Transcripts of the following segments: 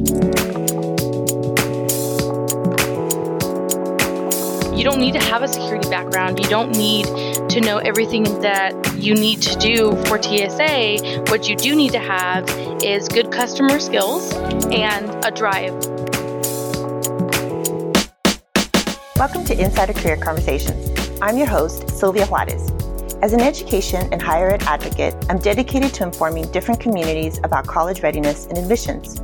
You don't need to have a security background. You don't need to know everything that you need to do for TSA. What you do need to have is good customer skills and a drive. Welcome to Insider Career Conversations. I'm your host, Sylvia Juarez. As an education and higher ed advocate, I'm dedicated to informing different communities about college readiness and admissions.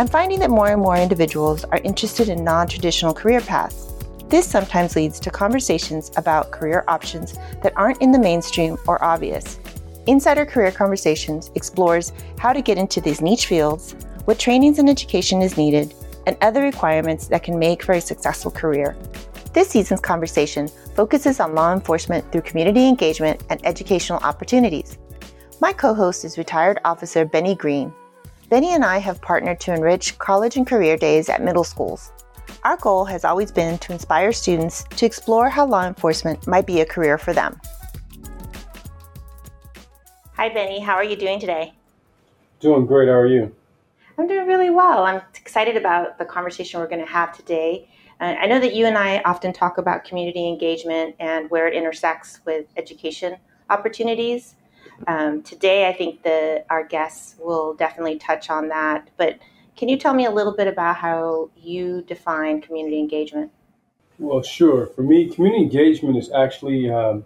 I'm finding that more and more individuals are interested in non traditional career paths. This sometimes leads to conversations about career options that aren't in the mainstream or obvious. Insider Career Conversations explores how to get into these niche fields, what trainings and education is needed, and other requirements that can make for a successful career. This season's conversation focuses on law enforcement through community engagement and educational opportunities. My co host is retired officer Benny Green. Benny and I have partnered to enrich college and career days at middle schools. Our goal has always been to inspire students to explore how law enforcement might be a career for them. Hi, Benny. How are you doing today? Doing great. How are you? I'm doing really well. I'm excited about the conversation we're going to have today. I know that you and I often talk about community engagement and where it intersects with education opportunities. Um, today, I think that our guests will definitely touch on that. But can you tell me a little bit about how you define community engagement? Well, sure. For me, community engagement is actually um,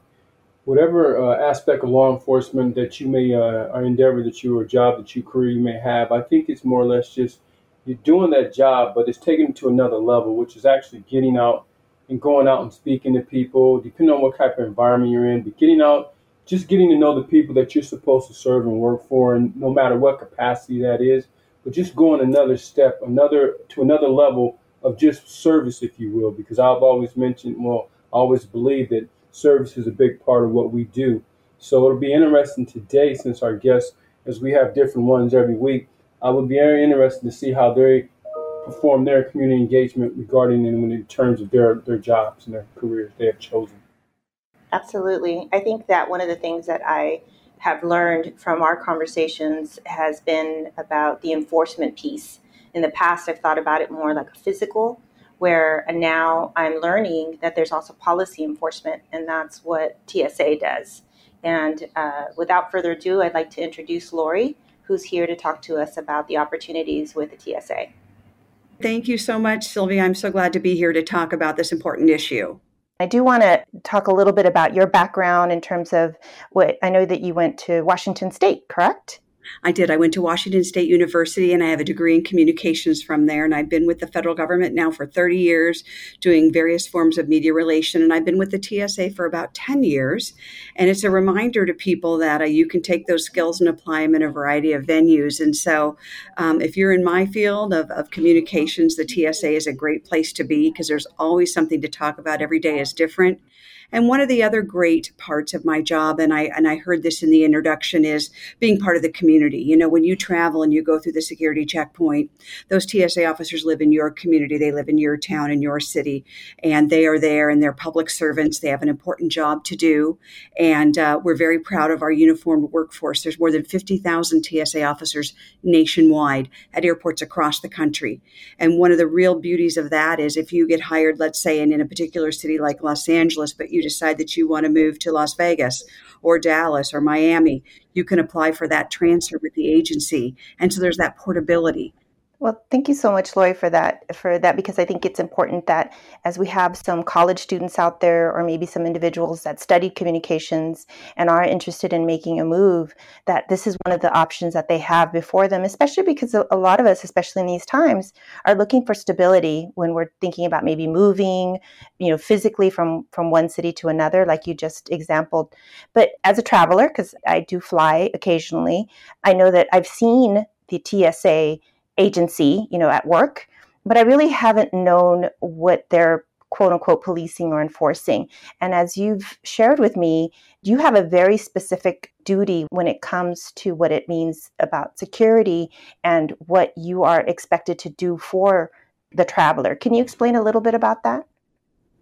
whatever uh, aspect of law enforcement that you may, uh, or endeavor that you, or job that you, career you may have. I think it's more or less just you're doing that job, but it's taking it to another level, which is actually getting out and going out and speaking to people, depending on what type of environment you're in, but getting out, just getting to know the people that you're supposed to serve and work for, and no matter what capacity that is, but just going another step, another to another level of just service, if you will, because I've always mentioned, well, I always believe that service is a big part of what we do. So it'll be interesting today, since our guests, as we have different ones every week, I would be very interested to see how they perform their community engagement regarding in, terms of their, their jobs and their careers they have chosen. Absolutely. I think that one of the things that I have learned from our conversations has been about the enforcement piece. In the past, I've thought about it more like a physical, where now I'm learning that there's also policy enforcement, and that's what TSA does. And uh, without further ado, I'd like to introduce Lori who's here to talk to us about the opportunities with the TSA. Thank you so much, Sylvia. I'm so glad to be here to talk about this important issue. I do want to talk a little bit about your background in terms of what I know that you went to Washington State, correct? I did. I went to Washington State University and I have a degree in communications from there. And I've been with the federal government now for 30 years, doing various forms of media relation. And I've been with the TSA for about 10 years. And it's a reminder to people that uh, you can take those skills and apply them in a variety of venues. And so um, if you're in my field of, of communications, the TSA is a great place to be because there's always something to talk about. Every day is different. And one of the other great parts of my job, and I and I heard this in the introduction, is being part of the community. You know, when you travel and you go through the security checkpoint, those TSA officers live in your community, they live in your town, in your city, and they are there and they're public servants. They have an important job to do, and uh, we're very proud of our uniformed workforce. There's more than 50,000 TSA officers nationwide at airports across the country. And one of the real beauties of that is if you get hired, let's say, in, in a particular city like Los Angeles, but you decide that you want to move to Las Vegas or Dallas or Miami, you can apply for that transfer with the agency. And so there's that portability. Well, thank you so much, Lori, for that. For that, because I think it's important that as we have some college students out there, or maybe some individuals that study communications and are interested in making a move, that this is one of the options that they have before them. Especially because a lot of us, especially in these times, are looking for stability when we're thinking about maybe moving, you know, physically from from one city to another, like you just exampled. But as a traveler, because I do fly occasionally, I know that I've seen the TSA agency, you know, at work, but I really haven't known what they're quote unquote policing or enforcing. And as you've shared with me, you have a very specific duty when it comes to what it means about security and what you are expected to do for the traveler. Can you explain a little bit about that?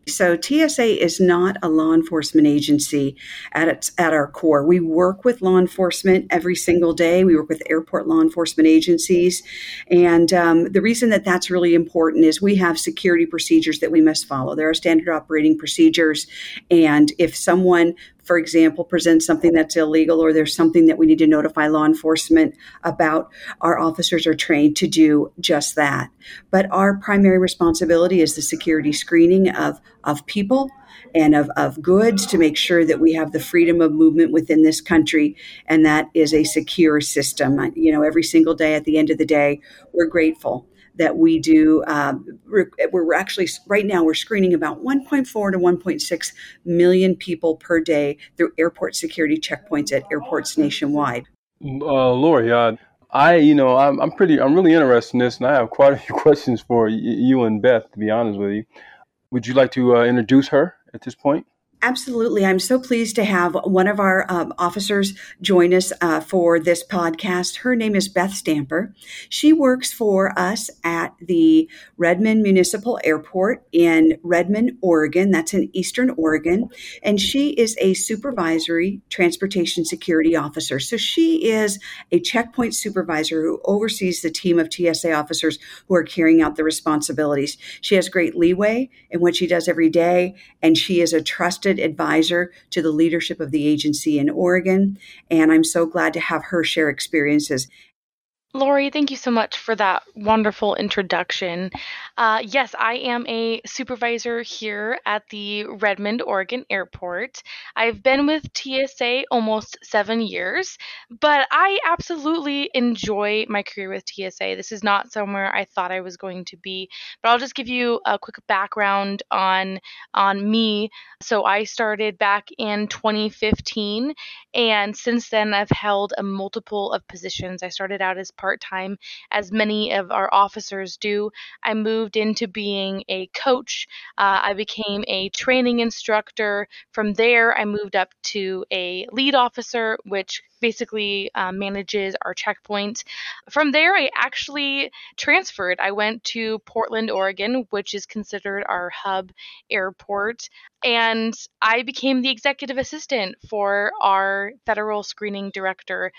So TSA is not a law enforcement agency at its at our core. We work with law enforcement every single day. We work with airport law enforcement agencies, and um, the reason that that's really important is we have security procedures that we must follow. There are standard operating procedures, and if someone for example, presents something that's illegal or there's something that we need to notify law enforcement about, our officers are trained to do just that. But our primary responsibility is the security screening of, of people and of, of goods to make sure that we have the freedom of movement within this country and that is a secure system. You know, every single day at the end of the day, we're grateful that we do. Um, we're, we're, actually right now we're screening about 1.4 to 1.6 million people per day through airport security checkpoints at airports nationwide. Uh, Lori, uh, I you know I'm, I'm pretty I'm really interested in this, and I have quite a few questions for you and Beth. To be honest with you, would you like to uh, introduce her at this point? Absolutely. I'm so pleased to have one of our um, officers join us uh, for this podcast. Her name is Beth Stamper. She works for us at the Redmond Municipal Airport in Redmond, Oregon. That's in Eastern Oregon. And she is a supervisory transportation security officer. So she is a checkpoint supervisor who oversees the team of TSA officers who are carrying out the responsibilities. She has great leeway in what she does every day, and she is a trusted trusted advisor to the leadership of the agency in Oregon. And I'm so glad to have her share experiences. Lori, thank you so much for that wonderful introduction. Uh, yes, I am a supervisor here at the Redmond, Oregon airport. I've been with TSA almost seven years, but I absolutely enjoy my career with TSA. This is not somewhere I thought I was going to be, but I'll just give you a quick background on on me. So I started back in 2015, and since then I've held a multiple of positions. I started out as part time, as many of our officers do. I moved into being a coach. Uh, I became a training instructor. From there, I moved up to a lead officer, which basically uh, manages our checkpoint. From there, I actually transferred. I went to Portland, Oregon, which is considered our hub airport, and I became the executive assistant for our federal screening director.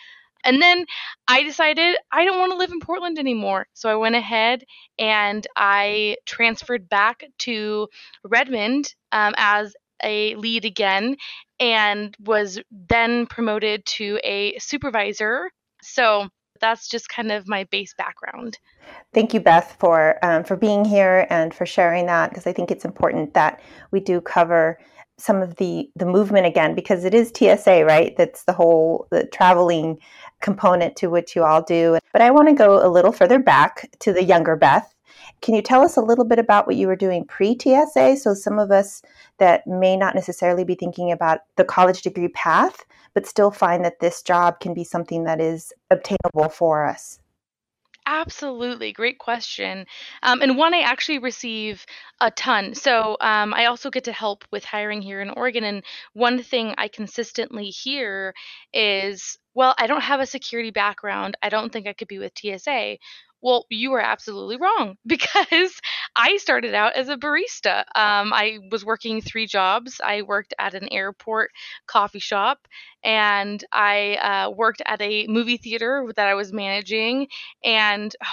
And then I decided I don't want to live in Portland anymore. So I went ahead and I transferred back to Redmond um, as a lead again and was then promoted to a supervisor. So that's just kind of my base background. Thank you, Beth, for um, for being here and for sharing that because I think it's important that we do cover some of the the movement again because it is TSA, right? That's the whole the traveling component to what you all do. But I want to go a little further back to the younger Beth. Can you tell us a little bit about what you were doing pre TSA? So, some of us that may not necessarily be thinking about the college degree path, but still find that this job can be something that is obtainable for us. Absolutely. Great question. Um, and one I actually receive a ton. So um, I also get to help with hiring here in Oregon. And one thing I consistently hear is, well, I don't have a security background. I don't think I could be with TSA. Well, you were absolutely wrong because I started out as a barista. Um, I was working three jobs. I worked at an airport coffee shop, and I uh, worked at a movie theater that I was managing. And oh,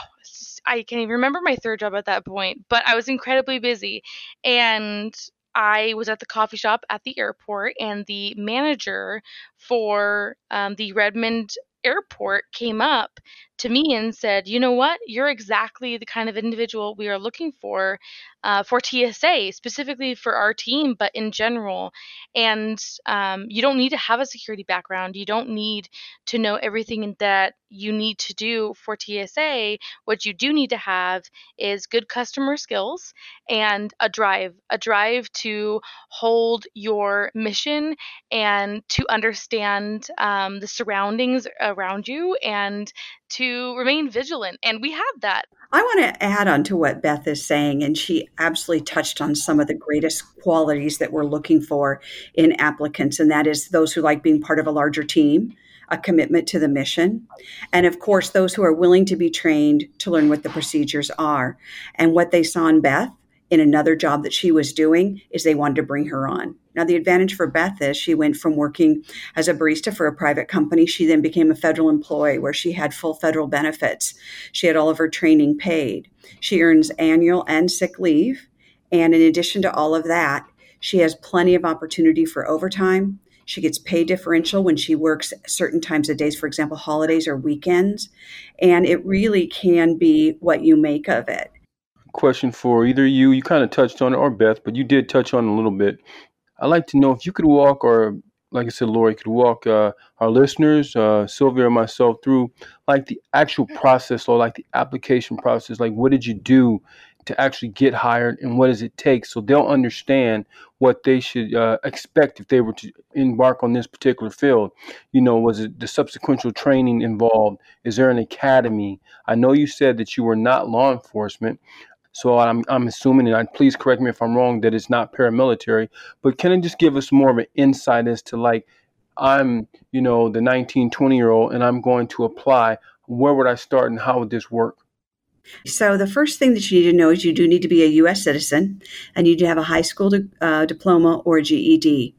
I can't even remember my third job at that point, but I was incredibly busy. And I was at the coffee shop at the airport, and the manager for um, the Redmond airport came up to me and said, "You know what? You're exactly the kind of individual we are looking for uh, for TSA, specifically for our team, but in general. And um, you don't need to have a security background. You don't need to know everything that you need to do for TSA. What you do need to have is good customer skills and a drive, a drive to hold your mission and to understand um, the surroundings around you and to remain vigilant. And we have that. I want to add on to what Beth is saying, and she absolutely touched on some of the greatest qualities that we're looking for in applicants, and that is those who like being part of a larger team, a commitment to the mission, and of course, those who are willing to be trained to learn what the procedures are. And what they saw in Beth in another job that she was doing is they wanted to bring her on. Now, the advantage for Beth is she went from working as a barista for a private company. She then became a federal employee where she had full federal benefits. She had all of her training paid. She earns annual and sick leave. And in addition to all of that, she has plenty of opportunity for overtime. She gets pay differential when she works certain times of days, for example, holidays or weekends. And it really can be what you make of it. Question for either you, you kind of touched on it, or Beth, but you did touch on it a little bit. I'd like to know if you could walk, or like I said, Lori could walk uh, our listeners, uh, Sylvia and myself, through like the actual process or like the application process. Like, what did you do to actually get hired and what does it take so they'll understand what they should uh, expect if they were to embark on this particular field you know was it the subsequent training involved is there an academy i know you said that you were not law enforcement so I'm, I'm assuming, and I, please correct me if I'm wrong, that it's not paramilitary. But can it just give us more of an insight as to like, I'm, you know, the 19, 20 year old, and I'm going to apply. Where would I start, and how would this work? So, the first thing that you need to know is you do need to be a U.S. citizen and you need to have a high school uh, diploma or GED.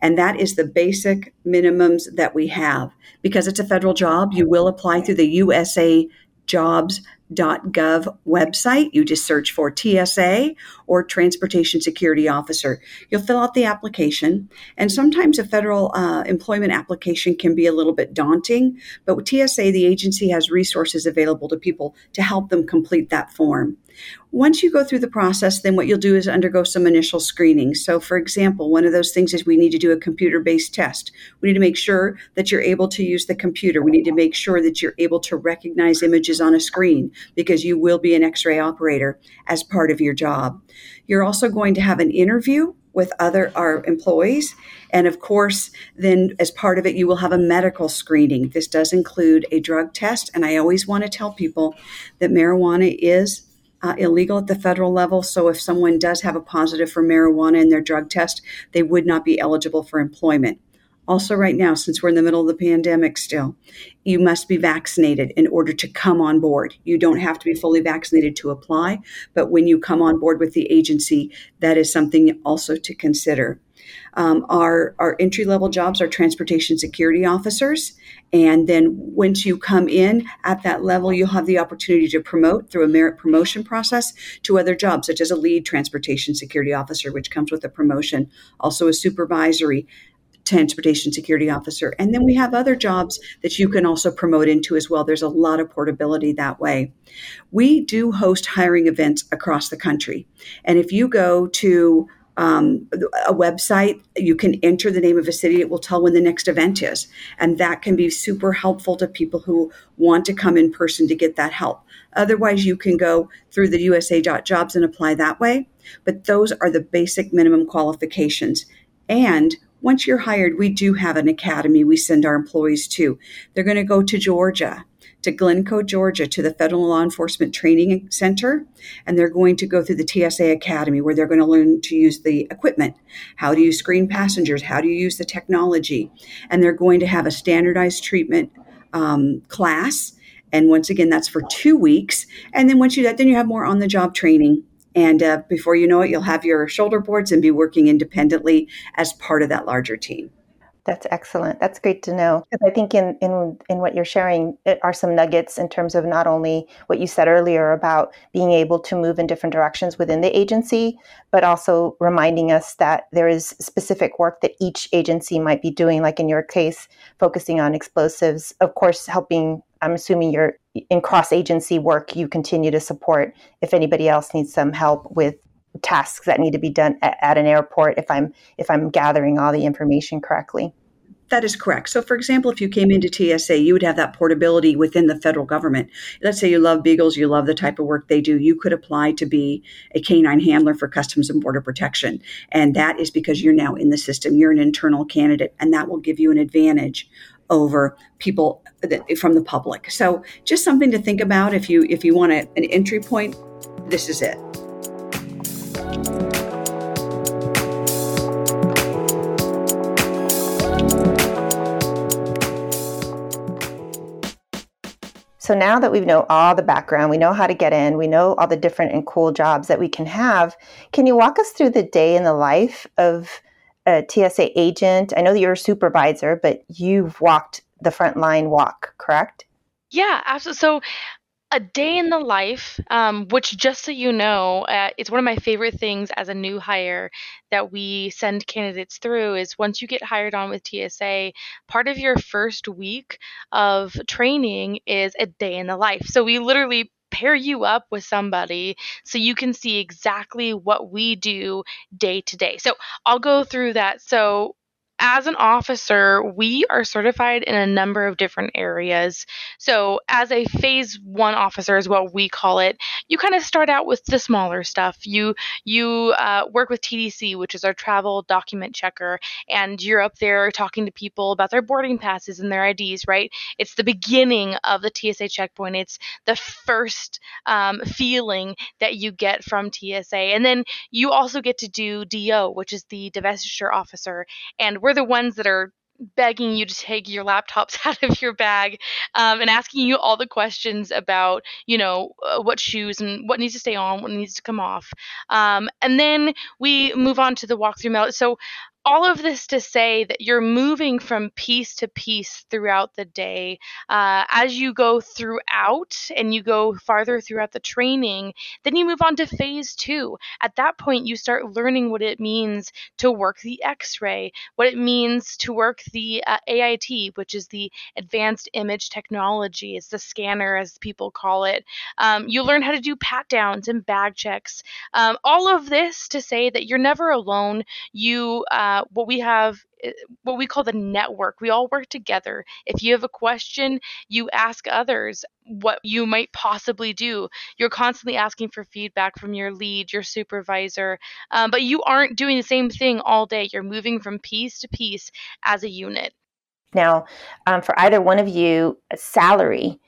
And that is the basic minimums that we have. Because it's a federal job, you will apply through the USA Jobs gov website. You just search for TSA or Transportation Security Officer. You'll fill out the application, and sometimes a federal uh, employment application can be a little bit daunting, but with TSA, the agency has resources available to people to help them complete that form. Once you go through the process, then what you'll do is undergo some initial screening. So, for example, one of those things is we need to do a computer based test. We need to make sure that you're able to use the computer. We need to make sure that you're able to recognize images on a screen because you will be an x ray operator as part of your job. You're also going to have an interview with other our employees and of course then as part of it you will have a medical screening this does include a drug test and i always want to tell people that marijuana is uh, illegal at the federal level. So if someone does have a positive for marijuana in their drug test, they would not be eligible for employment. Also, right now, since we're in the middle of the pandemic still, you must be vaccinated in order to come on board. You don't have to be fully vaccinated to apply, but when you come on board with the agency, that is something also to consider. Um, our, our entry level jobs are transportation security officers. And then once you come in at that level, you'll have the opportunity to promote through a merit promotion process to other jobs, such as a lead transportation security officer, which comes with a promotion, also a supervisory transportation security officer. And then we have other jobs that you can also promote into as well. There's a lot of portability that way. We do host hiring events across the country. And if you go to um, a website. You can enter the name of a city. It will tell when the next event is. And that can be super helpful to people who want to come in person to get that help. Otherwise, you can go through the USA.jobs and apply that way. But those are the basic minimum qualifications. And once you're hired, we do have an academy we send our employees to. They're going to go to Georgia to Glynco, Georgia, to the Federal Law Enforcement Training Center. And they're going to go through the TSA Academy where they're going to learn to use the equipment. How do you screen passengers? How do you use the technology? And they're going to have a standardized treatment um, class. And once again, that's for two weeks. And then once you that, then you have more on the job training. And uh, before you know it, you'll have your shoulder boards and be working independently as part of that larger team. That's excellent. That's great to know. I think in, in in what you're sharing are some nuggets in terms of not only what you said earlier about being able to move in different directions within the agency, but also reminding us that there is specific work that each agency might be doing. Like in your case, focusing on explosives. Of course, helping. I'm assuming you're in cross agency work. You continue to support if anybody else needs some help with tasks that need to be done at, at an airport if I'm if I'm gathering all the information correctly. That is correct. So, for example, if you came into TSA, you would have that portability within the federal government. Let's say you love beagles, you love the type of work they do. You could apply to be a canine handler for Customs and Border Protection. And that is because you're now in the system. You're an internal candidate, and that will give you an advantage over people from the public. So, just something to think about if you if you want a, an entry point, this is it. So now that we know all the background, we know how to get in, we know all the different and cool jobs that we can have. Can you walk us through the day in the life of a TSA agent? I know that you're a supervisor, but you've walked the front line walk, correct? Yeah, absolutely. So a day in the life, um, which just so you know, uh, it's one of my favorite things as a new hire that we send candidates through is once you get hired on with TSA, part of your first week of training is a day in the life. So we literally pair you up with somebody so you can see exactly what we do day to day. So I'll go through that. So as an officer, we are certified in a number of different areas. So, as a phase one officer, is what we call it. You kind of start out with the smaller stuff. You you uh, work with TDC, which is our travel document checker, and you're up there talking to people about their boarding passes and their IDs. Right? It's the beginning of the TSA checkpoint. It's the first um, feeling that you get from TSA, and then you also get to do DO, which is the divestiture officer, and we're the ones that are begging you to take your laptops out of your bag um, and asking you all the questions about you know uh, what shoes and what needs to stay on what needs to come off. Um, and then we move on to the walkthrough mail so all of this to say that you're moving from piece to piece throughout the day. Uh, as you go throughout and you go farther throughout the training, then you move on to phase two. At that point, you start learning what it means to work the x ray, what it means to work the uh, AIT, which is the advanced image technology. It's the scanner, as people call it. Um, you learn how to do pat downs and bag checks. Um, all of this to say that you're never alone. You uh, uh, what we have eh, what we call the network. We all work together. If you have a question, you ask others what you might possibly do. You're constantly asking for feedback from your lead, your supervisor, um, but you aren't doing the same thing all day. You're moving from piece to piece as a unit. Now, um, for either one of you, salary,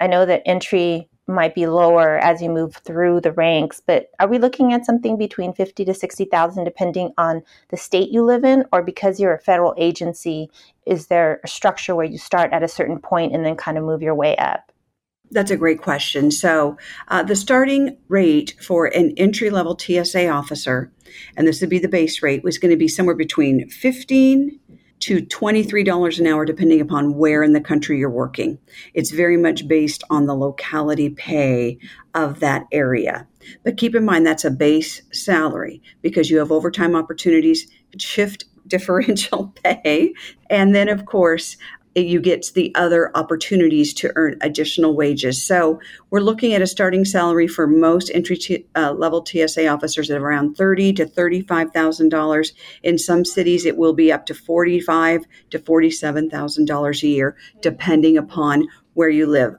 I know that entry might be lower as you move through the ranks, but are we looking at something between 50 to 60,000 depending on the state you live in or because you're a federal agency is there a structure where you start at a certain point and then kind of move your way up? That's a great question. So, uh, the starting rate for an entry level TSA officer, and this would be the base rate, was going to be somewhere between 15 to $23 an hour, depending upon where in the country you're working. It's very much based on the locality pay of that area. But keep in mind that's a base salary because you have overtime opportunities, shift differential pay, and then, of course, you get the other opportunities to earn additional wages. So we're looking at a starting salary for most entry t- uh, level TSA officers at around thirty to thirty-five thousand dollars. In some cities, it will be up to forty-five to forty-seven thousand dollars a year, depending upon where you live.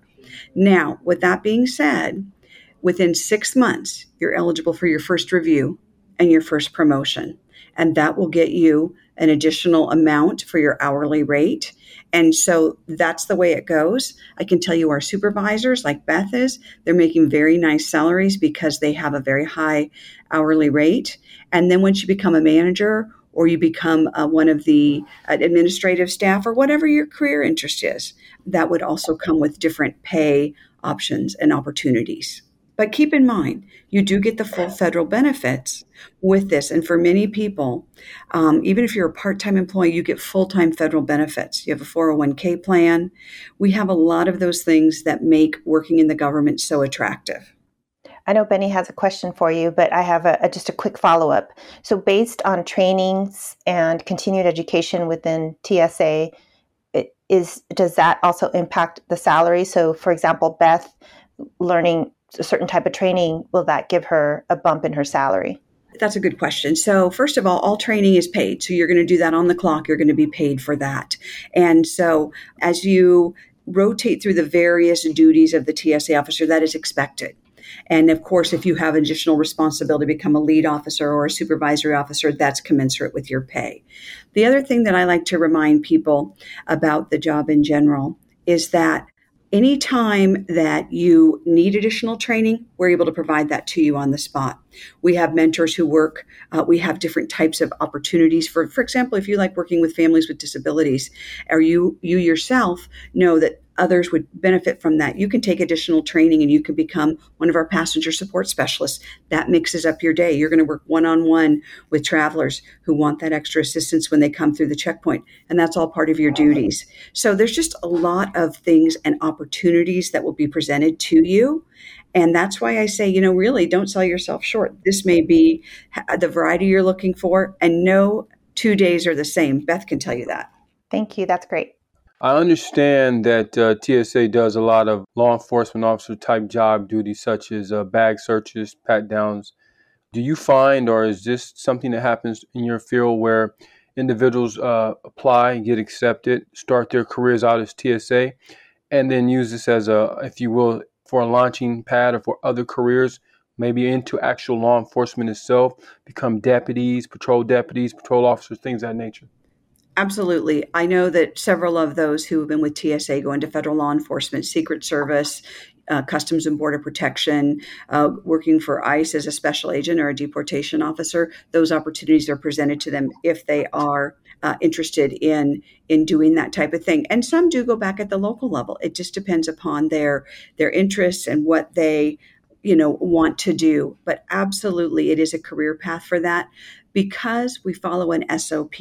Now, with that being said, within six months, you're eligible for your first review and your first promotion, and that will get you an additional amount for your hourly rate and so that's the way it goes. I can tell you our supervisors, like Beth is, they're making very nice salaries because they have a very high hourly rate. And then once you become a manager or you become uh, one of the uh, administrative staff or whatever your career interest is, that would also come with different pay options and opportunities. But keep in mind, you do get the full federal benefits with this. And for many people, um, even if you're a part time employee, you get full time federal benefits. You have a 401k plan. We have a lot of those things that make working in the government so attractive. I know Benny has a question for you, but I have a, a, just a quick follow up. So, based on trainings and continued education within TSA, is does that also impact the salary? So, for example, Beth learning a certain type of training, will that give her a bump in her salary? That's a good question. So, first of all, all training is paid. So, you're going to do that on the clock. You're going to be paid for that. And so, as you rotate through the various duties of the TSA officer, that is expected. And of course, if you have additional responsibility to become a lead officer or a supervisory officer, that's commensurate with your pay. The other thing that I like to remind people about the job in general is that anytime that you need additional training, we're able to provide that to you on the spot. We have mentors who work. Uh, we have different types of opportunities for, for example, if you like working with families with disabilities, or you you yourself know that others would benefit from that. You can take additional training and you can become one of our passenger support specialists. That mixes up your day. You're going to work one on one with travelers who want that extra assistance when they come through the checkpoint. And that's all part of your duties. So there's just a lot of things and opportunities that will be presented to you. And that's why I say, you know, really don't sell yourself short. This may be the variety you're looking for, and no two days are the same. Beth can tell you that. Thank you. That's great. I understand that uh, TSA does a lot of law enforcement officer type job duties, such as uh, bag searches, pat downs. Do you find, or is this something that happens in your field where individuals uh, apply, get accepted, start their careers out as TSA, and then use this as a, if you will, for a launching pad or for other careers, maybe into actual law enforcement itself, become deputies, patrol deputies, patrol officers, things of that nature? Absolutely. I know that several of those who have been with TSA go into federal law enforcement, Secret Service, uh, Customs and Border Protection, uh, working for ICE as a special agent or a deportation officer. Those opportunities are presented to them if they are uh, interested in in doing that type of thing. And some do go back at the local level. It just depends upon their their interests and what they you know want to do. But absolutely, it is a career path for that because we follow an SOP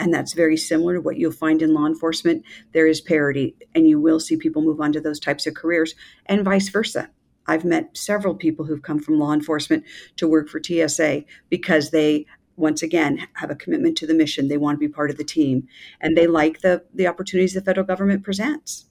and that's very similar to what you'll find in law enforcement. There is parity, and you will see people move on to those types of careers, and vice versa. I've met several people who've come from law enforcement to work for TSA because they once again have a commitment to the mission. They want to be part of the team. And they like the the opportunities the federal government presents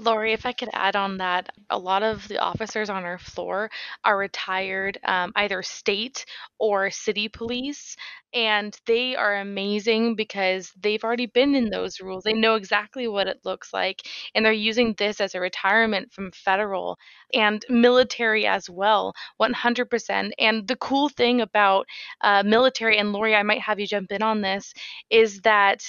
Lori, if I could add on that, a lot of the officers on our floor are retired um, either state or city police, and they are amazing because they've already been in those rules. They know exactly what it looks like, and they're using this as a retirement from federal and military as well, 100%. And the cool thing about uh, military, and Lori, I might have you jump in on this, is that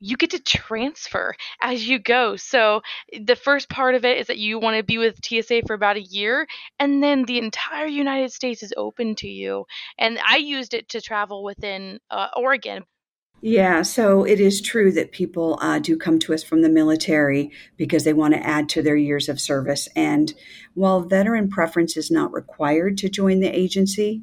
you get to transfer as you go. So the first part of it is that you want to be with TSA for about a year, and then the entire United States is open to you. And I used it to travel within uh, Oregon. Yeah, so it is true that people uh, do come to us from the military because they want to add to their years of service. And while veteran preference is not required to join the agency,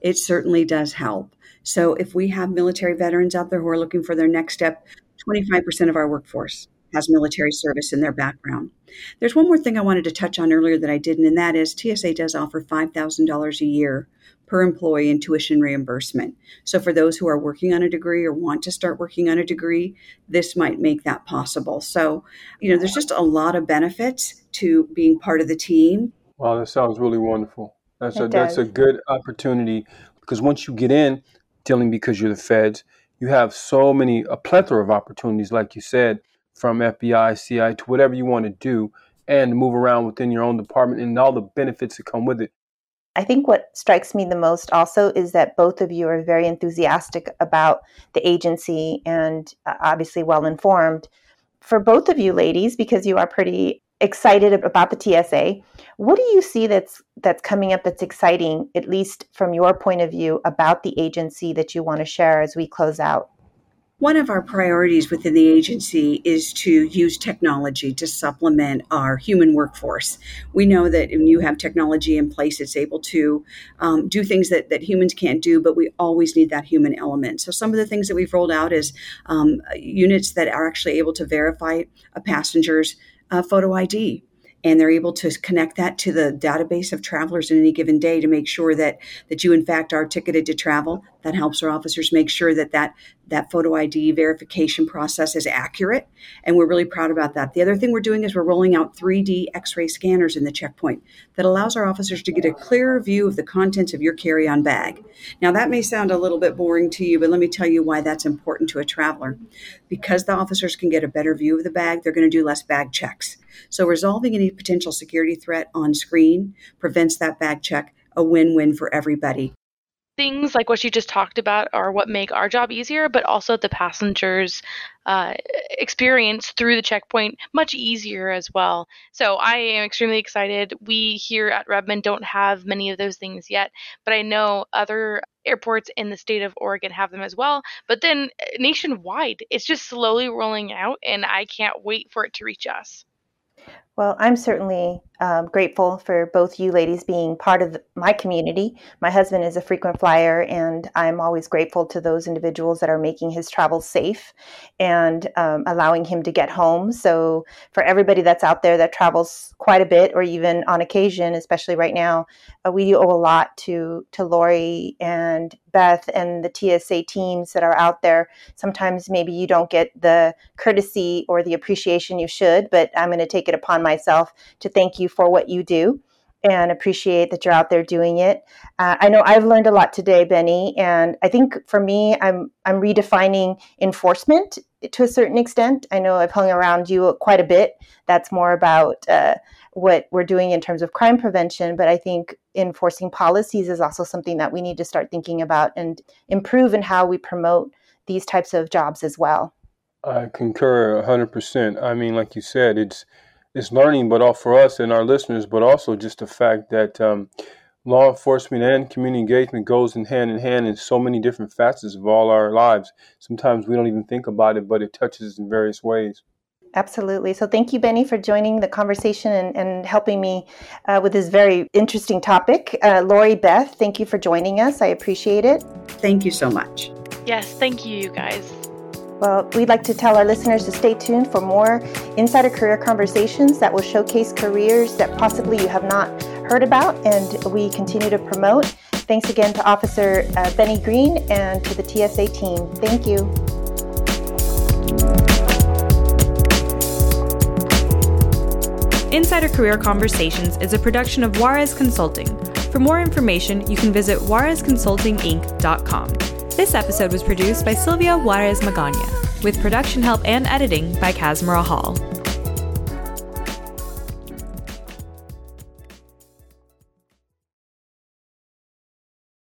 it certainly does help. So if we have military veterans out there who are looking for their next step, 25% of our workforce has military service in their background. There's one more thing I wanted to touch on earlier that I didn't, and that is TSA does offer $5,000 a year per employee in tuition reimbursement. So, for those who are working on a degree or want to start working on a degree, this might make that possible. So, you know, there's just a lot of benefits to being part of the team. Wow, that sounds really wonderful. That's a that's a good opportunity because once you get in, dealing because you're the feds, you have so many a plethora of opportunities, like you said, from FBI, CI to whatever you want to do, and move around within your own department and all the benefits that come with it. I think what strikes me the most also is that both of you are very enthusiastic about the agency and uh, obviously well informed. For both of you ladies, because you are pretty excited about the TSA. What do you see that's that's coming up that's exciting, at least from your point of view, about the agency that you want to share as we close out? One of our priorities within the agency is to use technology to supplement our human workforce. We know that when you have technology in place, it's able to um, do things that, that humans can't do, but we always need that human element. So, some of the things that we've rolled out is um, units that are actually able to verify a passenger's uh, photo ID and they're able to connect that to the database of travelers in any given day to make sure that that you in fact are ticketed to travel. That helps our officers make sure that that that photo id verification process is accurate and we're really proud about that. The other thing we're doing is we're rolling out 3d x-ray scanners in the checkpoint that allows our officers to get a clearer view of the contents of your carry-on bag. Now that may sound a little bit boring to you but let me tell you why that's important to a traveler. Because the officers can get a better view of the bag they're going to do less bag checks. So resolving any potential security threat on screen prevents that bag check, a win win for everybody. Things like what you just talked about are what make our job easier, but also the passengers' uh, experience through the checkpoint much easier as well. So I am extremely excited. We here at Redmond don't have many of those things yet, but I know other airports in the state of Oregon have them as well. But then uh, nationwide, it's just slowly rolling out, and I can't wait for it to reach us. Well, I'm certainly um, grateful for both you ladies being part of my community. My husband is a frequent flyer, and I'm always grateful to those individuals that are making his travels safe and um, allowing him to get home. So, for everybody that's out there that travels quite a bit, or even on occasion, especially right now, uh, we owe a lot to to Lori and Beth and the TSA teams that are out there. Sometimes maybe you don't get the courtesy or the appreciation you should, but I'm going to take it upon myself to thank you for what you do and appreciate that you're out there doing it. Uh, I know I've learned a lot today, Benny, and I think for me, I'm I'm redefining enforcement to a certain extent. I know I've hung around you quite a bit. That's more about uh, what we're doing in terms of crime prevention, but I think enforcing policies is also something that we need to start thinking about and improve in how we promote these types of jobs as well. I concur 100%. I mean, like you said, it's it's learning, but all for us and our listeners, but also just the fact that um, law enforcement and community engagement goes in hand in hand in so many different facets of all our lives. Sometimes we don't even think about it, but it touches us in various ways. Absolutely. So, thank you, Benny, for joining the conversation and, and helping me uh, with this very interesting topic. Uh, Lori Beth, thank you for joining us. I appreciate it. Thank you so much. Yes, thank you, you guys. Well, we'd like to tell our listeners to stay tuned for more insider career conversations that will showcase careers that possibly you have not heard about and we continue to promote. Thanks again to Officer uh, Benny Green and to the TSA team. Thank you. Insider Career Conversations is a production of Juarez Consulting. For more information, you can visit juarezconsultinginc.com. This episode was produced by Sylvia Juarez Magana, with production help and editing by Casmara Hall.